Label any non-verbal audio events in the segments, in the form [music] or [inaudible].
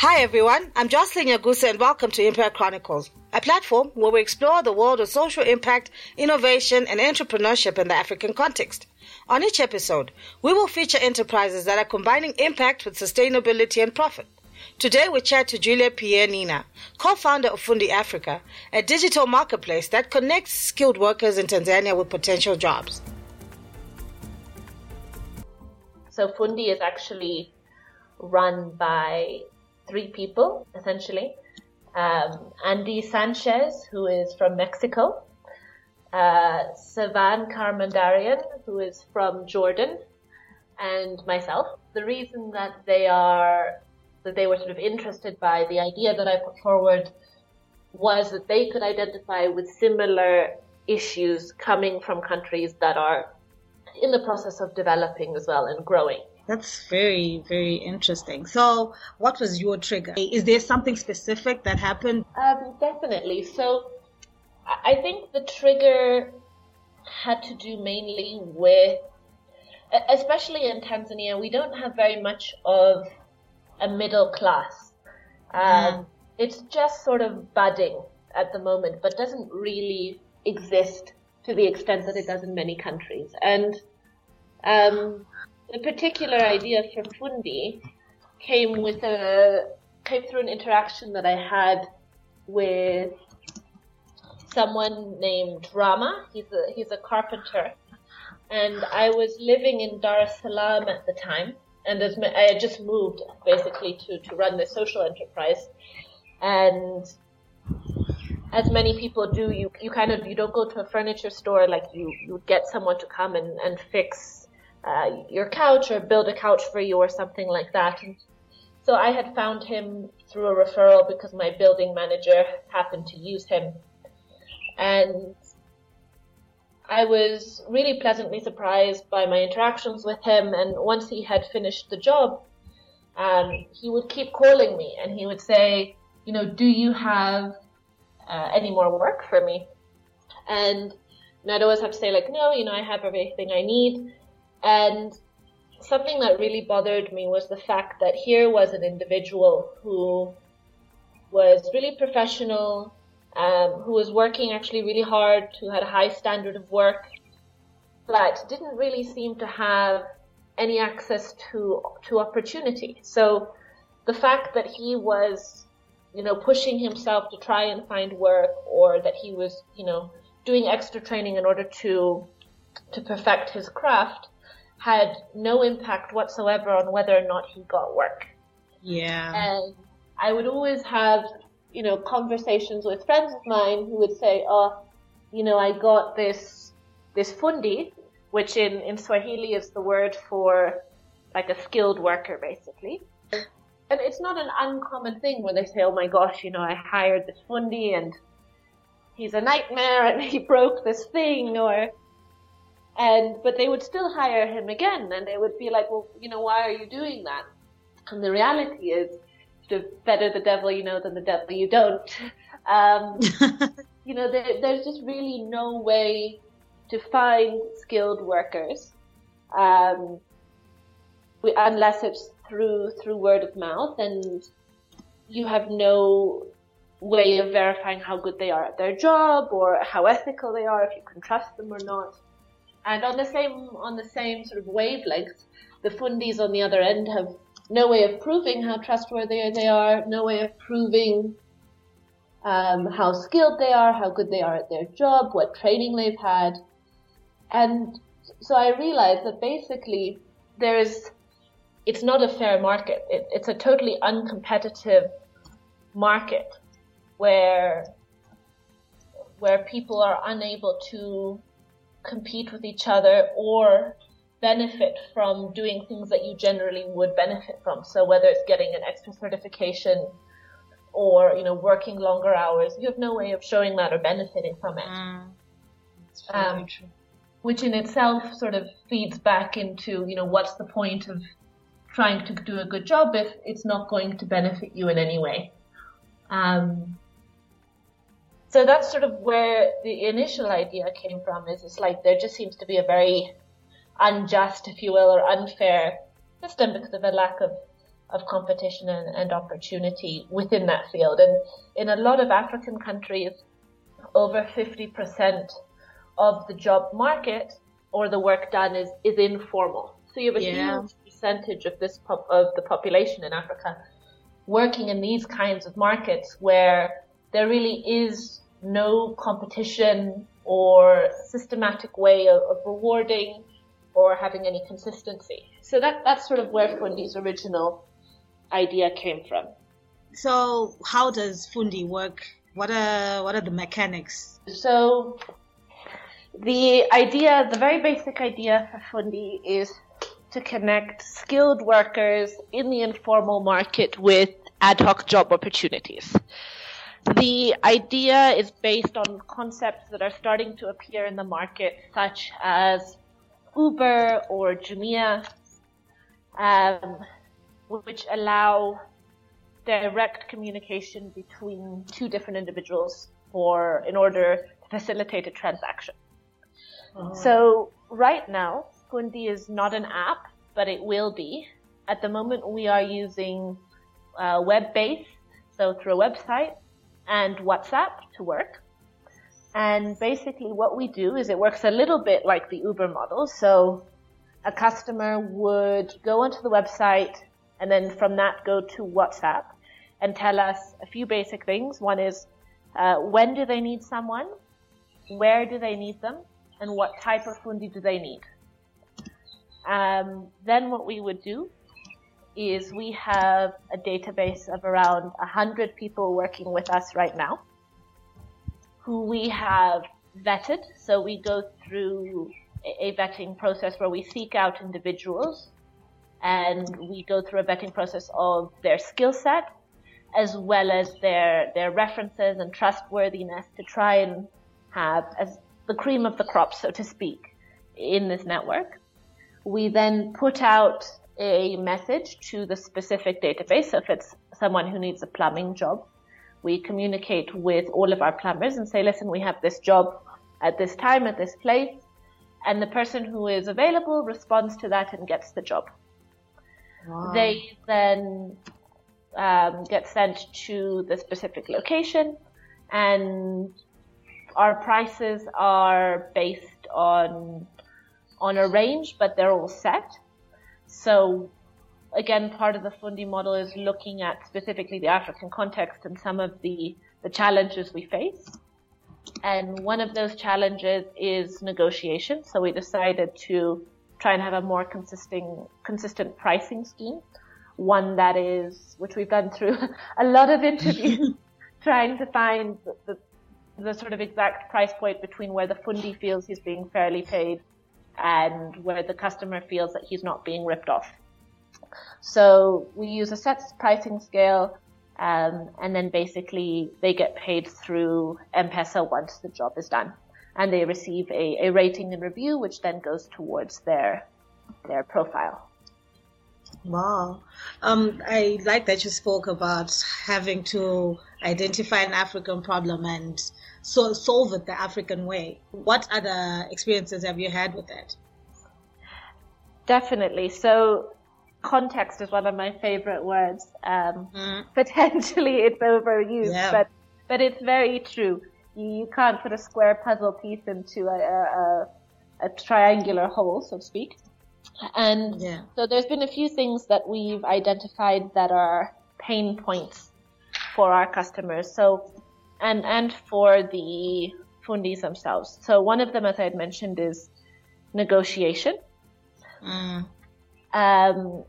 Hi everyone, I'm Jocelyn Yagusa and welcome to Impact Chronicles, a platform where we explore the world of social impact, innovation, and entrepreneurship in the African context. On each episode, we will feature enterprises that are combining impact with sustainability and profit. Today we chat to Julia Pierre Nina, co-founder of Fundi Africa, a digital marketplace that connects skilled workers in Tanzania with potential jobs. So Fundi is actually run by three people, essentially. Um, Andy Sanchez, who is from Mexico, uh, Savan Karmandarian, who is from Jordan, and myself. The reason that they are that they were sort of interested by the idea that I put forward was that they could identify with similar issues coming from countries that are in the process of developing as well and growing. That's very, very interesting. So, what was your trigger? Is there something specific that happened? Um, definitely. So, I think the trigger had to do mainly with, especially in Tanzania, we don't have very much of a middle class. Um, mm. It's just sort of budding at the moment, but doesn't really exist to the extent that it does in many countries. And um, the particular idea for Fundi came with a came through an interaction that I had with someone named Rama. He's a he's a carpenter, and I was living in Dar es Salaam at the time, and as I had just moved basically to to run this social enterprise, and as many people do, you you kind of you don't go to a furniture store like you you get someone to come and and fix uh, your couch or build a couch for you or something like that. And so I had found him through a referral because my building manager happened to use him. And I was really pleasantly surprised by my interactions with him. And once he had finished the job, um, he would keep calling me and he would say, you know, do you have uh, any more work for me? And, and I'd always have to say like, no, you know, I have everything I need. And something that really bothered me was the fact that here was an individual who was really professional, um, who was working actually really hard, who had a high standard of work, but didn't really seem to have any access to to opportunity. So the fact that he was, you know, pushing himself to try and find work, or that he was, you know, doing extra training in order to to perfect his craft, had no impact whatsoever on whether or not he got work. Yeah. And I would always have, you know, conversations with friends of mine who would say, oh, you know, I got this, this fundi, which in, in Swahili is the word for like a skilled worker, basically. And it's not an uncommon thing where they say, oh my gosh, you know, I hired this fundi and he's a nightmare and [laughs] he broke this thing or, and, but they would still hire him again and they would be like, well, you know, why are you doing that? And the reality is, sort of better the devil you know than the devil you don't. [laughs] Um, [laughs] you know, there, there's just really no way to find skilled workers, um, we, unless it's through, through word of mouth and you have no way of verifying how good they are at their job or how ethical they are, if you can trust them or not. And on the same on the same sort of wavelength, the fundis on the other end have no way of proving how trustworthy they are, no way of proving um, how skilled they are, how good they are at their job, what training they've had. And so I realized that basically there is, it's not a fair market. It, it's a totally uncompetitive market where, where people are unable to compete with each other or benefit from doing things that you generally would benefit from. So whether it's getting an extra certification or, you know, working longer hours, you have no way of showing that or benefiting from it. Mm. Um, which in itself sort of feeds back into, you know, what's the point of trying to do a good job if it's not going to benefit you in any way. Um, so that's sort of where the initial idea came from. Is it's like there just seems to be a very unjust, if you will, or unfair system because of a lack of of competition and, and opportunity within that field. And in a lot of African countries, over 50% of the job market or the work done is, is informal. So you have a yeah. huge percentage of this pop, of the population in Africa working in these kinds of markets where there really is no competition or systematic way of, of rewarding or having any consistency. So that that's sort of where Fundi's original idea came from. So how does Fundi work? What are what are the mechanics? So the idea, the very basic idea for Fundi is to connect skilled workers in the informal market with ad hoc job opportunities. The idea is based on concepts that are starting to appear in the market, such as Uber or Jumia, um, which allow direct communication between two different individuals for in order to facilitate a transaction. Oh. So right now, Fundi is not an app, but it will be. At the moment, we are using uh, web-based, so through a website and WhatsApp to work. And basically what we do is it works a little bit like the Uber model. So a customer would go onto the website and then from that go to WhatsApp and tell us a few basic things. One is, uh, when do they need someone? Where do they need them? And what type of fundi do they need? Um, then what we would do is we have a database of around 100 people working with us right now who we have vetted. So we go through a vetting process where we seek out individuals and we go through a vetting process of their skill set as well as their their references and trustworthiness to try and have as the cream of the crop, so to speak, in this network. We then put out a message to the specific database. So if it's someone who needs a plumbing job, we communicate with all of our plumbers and say, listen, we have this job at this time, at this place. And the person who is available responds to that and gets the job. Wow. They then um, get sent to the specific location and our prices are based on on a range, but they're all set. So again, part of the Fundi model is looking at specifically the African context and some of the, the challenges we face. And one of those challenges is negotiation. So we decided to try and have a more consistent, consistent pricing scheme. One that is, which we've done through [laughs] a lot of interviews, [laughs] trying to find the, the, the sort of exact price point between where the fundi feels he's being fairly paid and where the customer feels that he's not being ripped off. So we use a set pricing scale, um, and then basically they get paid through M-Pesa once the job is done, and they receive a, a rating and review, which then goes towards their their profile. Wow. Um, I like that you spoke about having to identify an African problem and so solve it the African way. What other experiences have you had with that? Definitely. So context is one of my favorite words. Um, mm. [laughs] Potentially it's overused, yeah. but but it's very true. You, you, can't put a square puzzle piece into a, a, a triangular hole, so to speak. And yeah. so there's been a few things that we've identified that are pain points for our customers. So and and for the fundis themselves. So one of them, as I had mentioned, is negotiation. Mm. Um,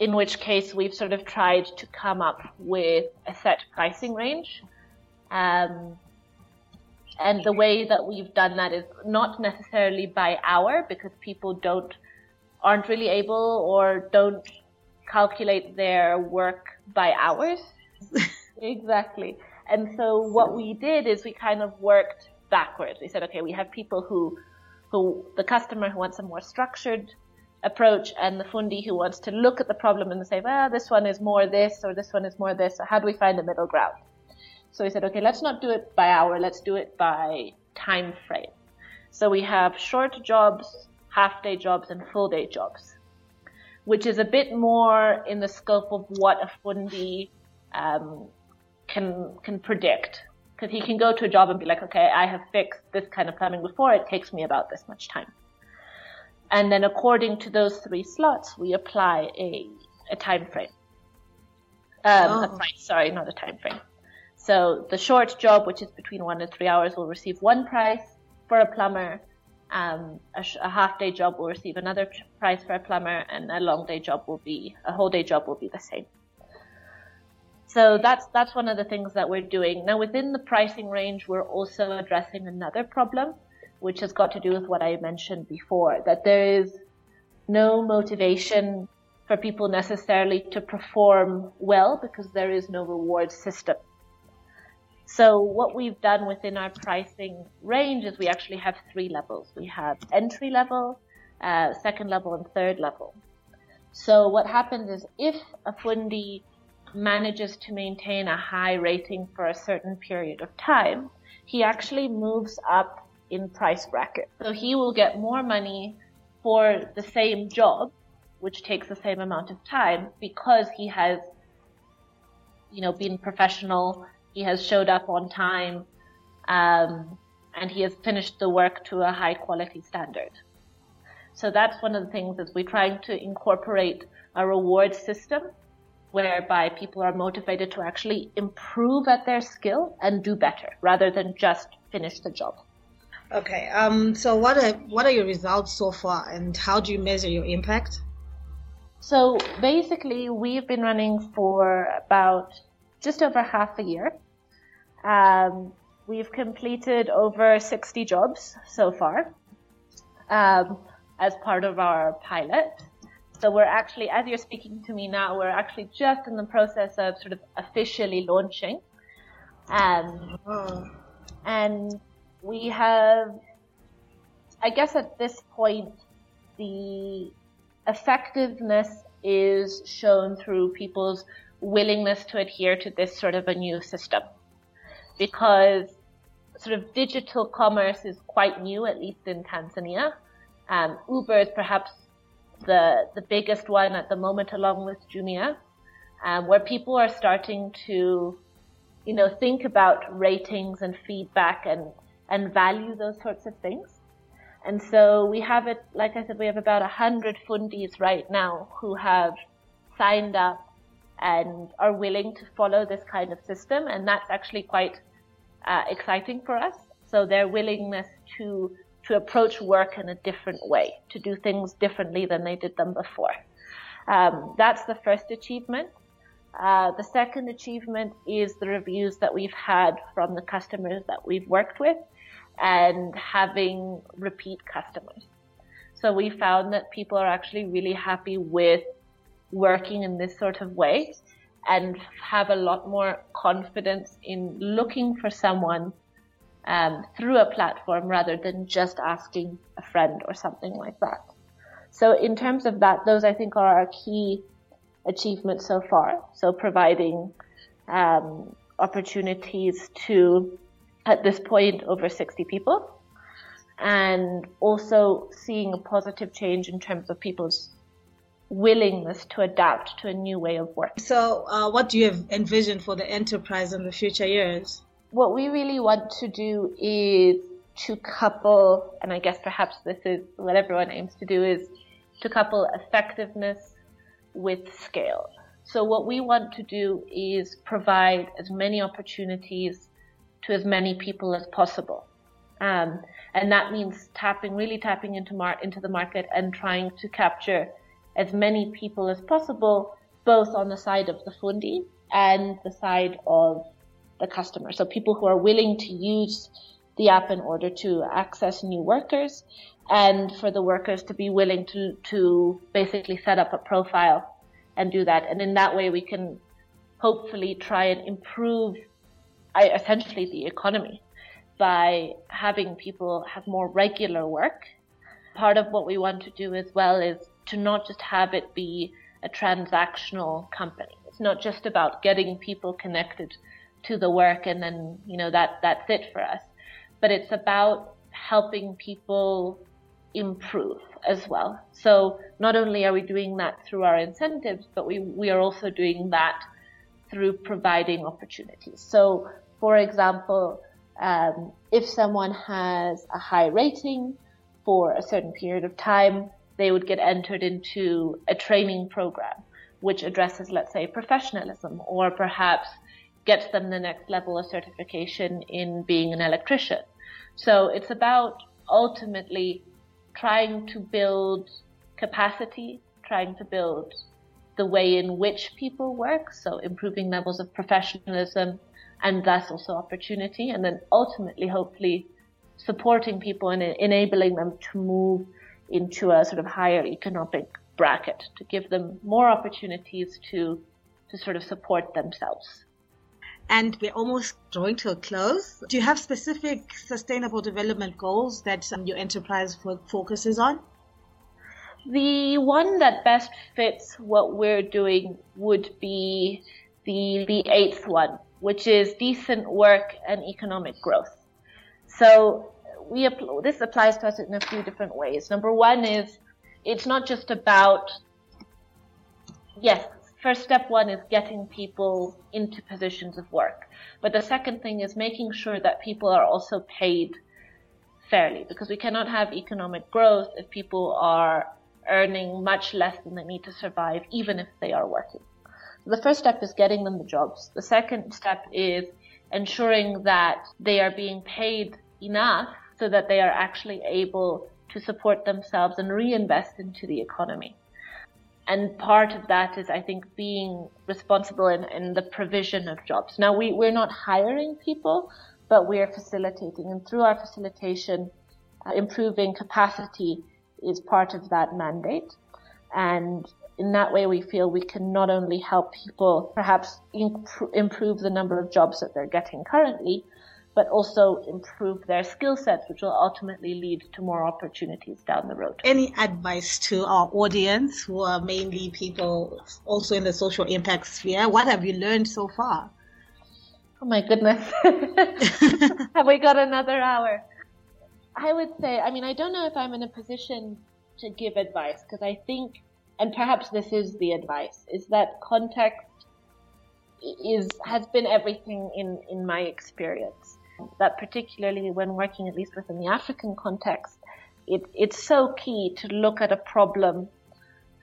in which case we've sort of tried to come up with a set pricing range. Um, and the way that we've done that is not necessarily by hour because people don't aren't really able or don't calculate their work by hours. [laughs] exactly. And so what we did is we kind of worked backwards. We said, okay, we have people who, who, the customer who wants a more structured approach and the fundi who wants to look at the problem and say, well, this one is more this or this one is more this. So how do we find a middle ground? So we said, okay, let's not do it by hour. Let's do it by time frame. So we have short jobs, half day jobs and full day jobs. which is a bit more in the scope of what a fundi um, can can predict. Because he can go to a job and be like, okay, I have fixed this kind of plumbing before. It takes me about this much time. And then according to those three slots, we apply a, a time frame. Um, oh. price, sorry, not a time frame. So the short job, which is between one and three hours, will receive one price for a plumber. Um, a, sh- a, half day job will receive another price for a plumber, and a long day job will be a whole day job will be the same. So that's that's one of the things that we're doing now. Within the pricing range, we're also addressing another problem, which has got to do with what I mentioned before, that there is no motivation for people necessarily to perform well because there is no reward system. So what we've done within our pricing range is we actually have three levels. We have entry level, uh, second level, and third level. So what happens is if a fundi manages to maintain a high rating for a certain period of time, he actually moves up in price bracket. So he will get more money for the same job, which takes the same amount of time because he has, you know, been professional he has showed up on time, um, and he has finished the work to a high quality standard. So that's one of the things is we're trying to incorporate a reward system whereby people are motivated to actually improve at their skill and do better rather than just finish the job. Okay. Um, so what are what are your results so far, and how do you measure your impact? So basically, we've been running for about just over half a year. Um, we've completed over 60 jobs so far um, as part of our pilot. So we're actually, as you're speaking to me now, we're actually just in the process of sort of officially launching. Um, oh. And we have, I guess at this point, the effectiveness is shown through people's willingness to adhere to this sort of a new system. Because sort of digital commerce is quite new, at least in Tanzania. Um, Uber is perhaps the, the biggest one at the moment along with Jumia, um, where people are starting to, you know, think about ratings and feedback and, and value those sorts of things. And so we have it, like I said, we have about a hundred fundis right now who have signed up and are willing to follow this kind of system. And that's actually quite uh, exciting for us. So their willingness to to approach work in a different way, to do things differently than they did them before. Um, that's the first achievement. Uh, the second achievement is the reviews that we've had from the customers that we've worked with and having repeat customers. So we found that people are actually really happy with working in this sort of way and have a lot more confidence in looking for someone um, through a platform rather than just asking a friend or something like that. So in terms of that, those I think are our key achievements so far. So providing um, opportunities to, at this point, over 60 people, and also seeing a positive change in terms of people's willingness to adapt to a new way of working. So, uh, what do you envision for the enterprise in the future years? What we really want to do is to couple, and I guess perhaps this is what everyone aims to do, is to couple effectiveness with scale. So what we want to do is provide as many opportunities to as many people as possible. Um, and that means tapping, really tapping into, mar- into the market and trying to capture as many people as possible, both on the side of the fundi and the side of the customer. So people who are willing to use the app in order to access new workers and for the workers to be willing to, to basically set up a profile and do that. And in that way, we can hopefully try and improve essentially the economy by having people have more regular work. Part of what we want to do as well is to not just have it be a transactional company. It's not just about getting people connected to the work and then, you know, that, that's it for us. But it's about helping people improve as well. So not only are we doing that through our incentives, but we, we are also doing that through providing opportunities. So for example, um, if someone has a high rating for a certain period of time, they would get entered into a training program which addresses, let's say, professionalism or perhaps gets them the next level of certification in being an electrician. So it's about ultimately trying to build capacity, trying to build the way in which people work, so improving levels of professionalism and thus also opportunity, and then ultimately, hopefully, supporting people and enabling them to move into a sort of higher economic bracket to give them more opportunities to to sort of support themselves. And we're almost drawing to a close. Do you have specific sustainable development goals that um, your enterprise focuses on? The one that best fits what we're doing would be the the eighth one, which is decent work and economic growth. So we this applies to us in a few different ways. Number one is it's not just about yes, first step one is getting people into positions of work, but the second thing is making sure that people are also paid fairly because we cannot have economic growth if people are earning much less than they need to survive, even if they are working. So the first step is getting them the jobs. The second step is ensuring that they are being paid enough so that they are actually able to support themselves and reinvest into the economy. And part of that is, I think, being responsible in, in the provision of jobs. Now, we, we're not hiring people, but we are facilitating. And through our facilitation, uh, improving capacity is part of that mandate. And in that way, we feel we can not only help people perhaps imp- improve the number of jobs that they're getting currently, but also improve their skill sets, which will ultimately lead to more opportunities down the road. Any advice to our audience who are mainly people also in the social impact sphere? What have you learned so far? Oh my goodness. [laughs] have we got another hour? I would say, I mean, I don't know if I'm in a position to give advice because I think, and perhaps this is the advice, is that context is has been everything in in my experience that particularly when working at least within the African context, it, it's so key to look at a problem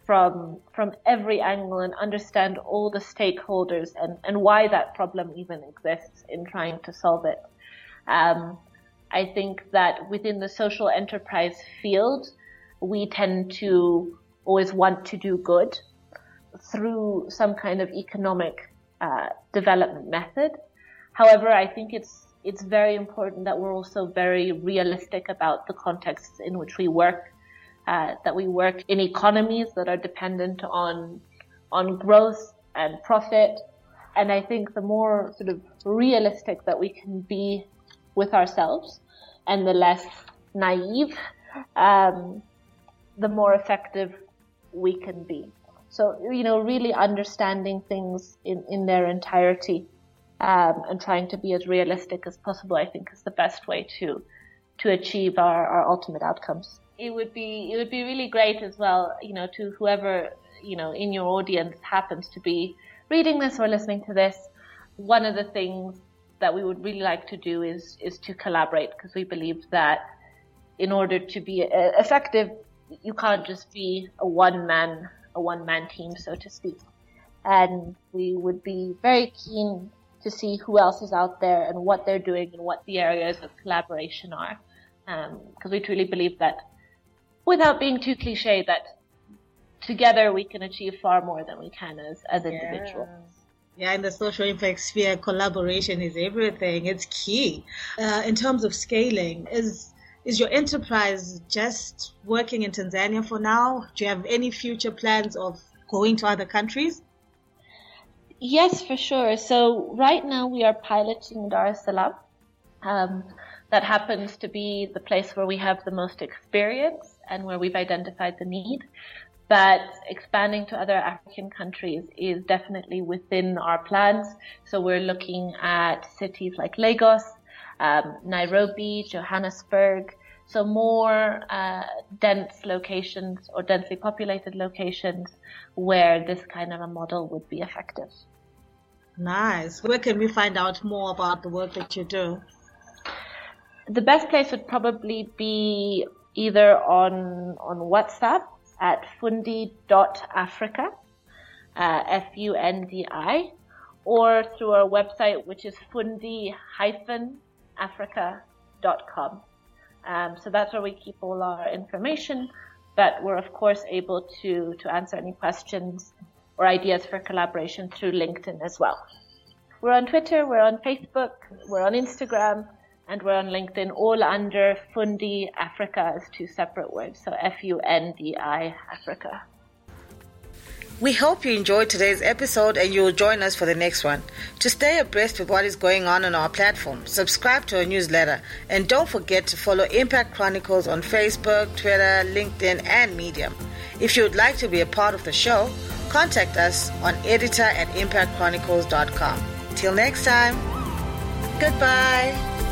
from from every angle and understand all the stakeholders and, and why that problem even exists in trying to solve it. Um, I think that within the social enterprise field, we tend to always want to do good through some kind of economic uh, development method. However, I think it's it's very important that we're also very realistic about the contexts in which we work, uh, that we work in economies that are dependent on on growth and profit. And I think the more sort of realistic that we can be with ourselves and the less naive, um, the more effective we can be. So, you know, really understanding things in, in their entirety um, and trying to be as realistic as possible, I think is the best way to to achieve our, our ultimate outcomes. It would be it would be really great as well, you know, to whoever you know in your audience happens to be reading this or listening to this. One of the things that we would really like to do is is to collaborate because we believe that in order to be uh, effective, you can't just be a one man a one man team, so to speak. And we would be very keen to see who else is out there and what they're doing and what the areas of collaboration are. Because um, we truly believe that, without being too cliche, that together we can achieve far more than we can as, as yeah. individuals. Yeah, in the social impact sphere, collaboration is everything. It's key. Uh, in terms of scaling, is is your enterprise just working in Tanzania for now? Do you have any future plans of going to other countries? Yes, for sure. So right now we are piloting Dar es Salaam. Um, that happens to be the place where we have the most experience and where we've identified the need. But expanding to other African countries is definitely within our plans. So we're looking at cities like Lagos, um, Nairobi, Johannesburg, So more uh, dense locations or densely populated locations where this kind of a model would be effective. Nice. Where can we find out more about the work that you do? The best place would probably be either on on WhatsApp at fundi.africa, uh, F-U-N-D-I, or through our website, which is fundi-africa.com. Um, so that's where we keep all our information, but we're of course able to, to answer any questions or ideas for collaboration through LinkedIn as well. We're on Twitter, we're on Facebook, we're on Instagram, and we're on LinkedIn, all under Fundi Africa as two separate words. So F U N D I Africa. We hope you enjoyed today's episode and you will join us for the next one. To stay abreast with what is going on on our platform, subscribe to our newsletter and don't forget to follow Impact Chronicles on Facebook, Twitter, LinkedIn, and Medium. If you would like to be a part of the show, contact us on editor at impactchronicles.com. Till next time, goodbye.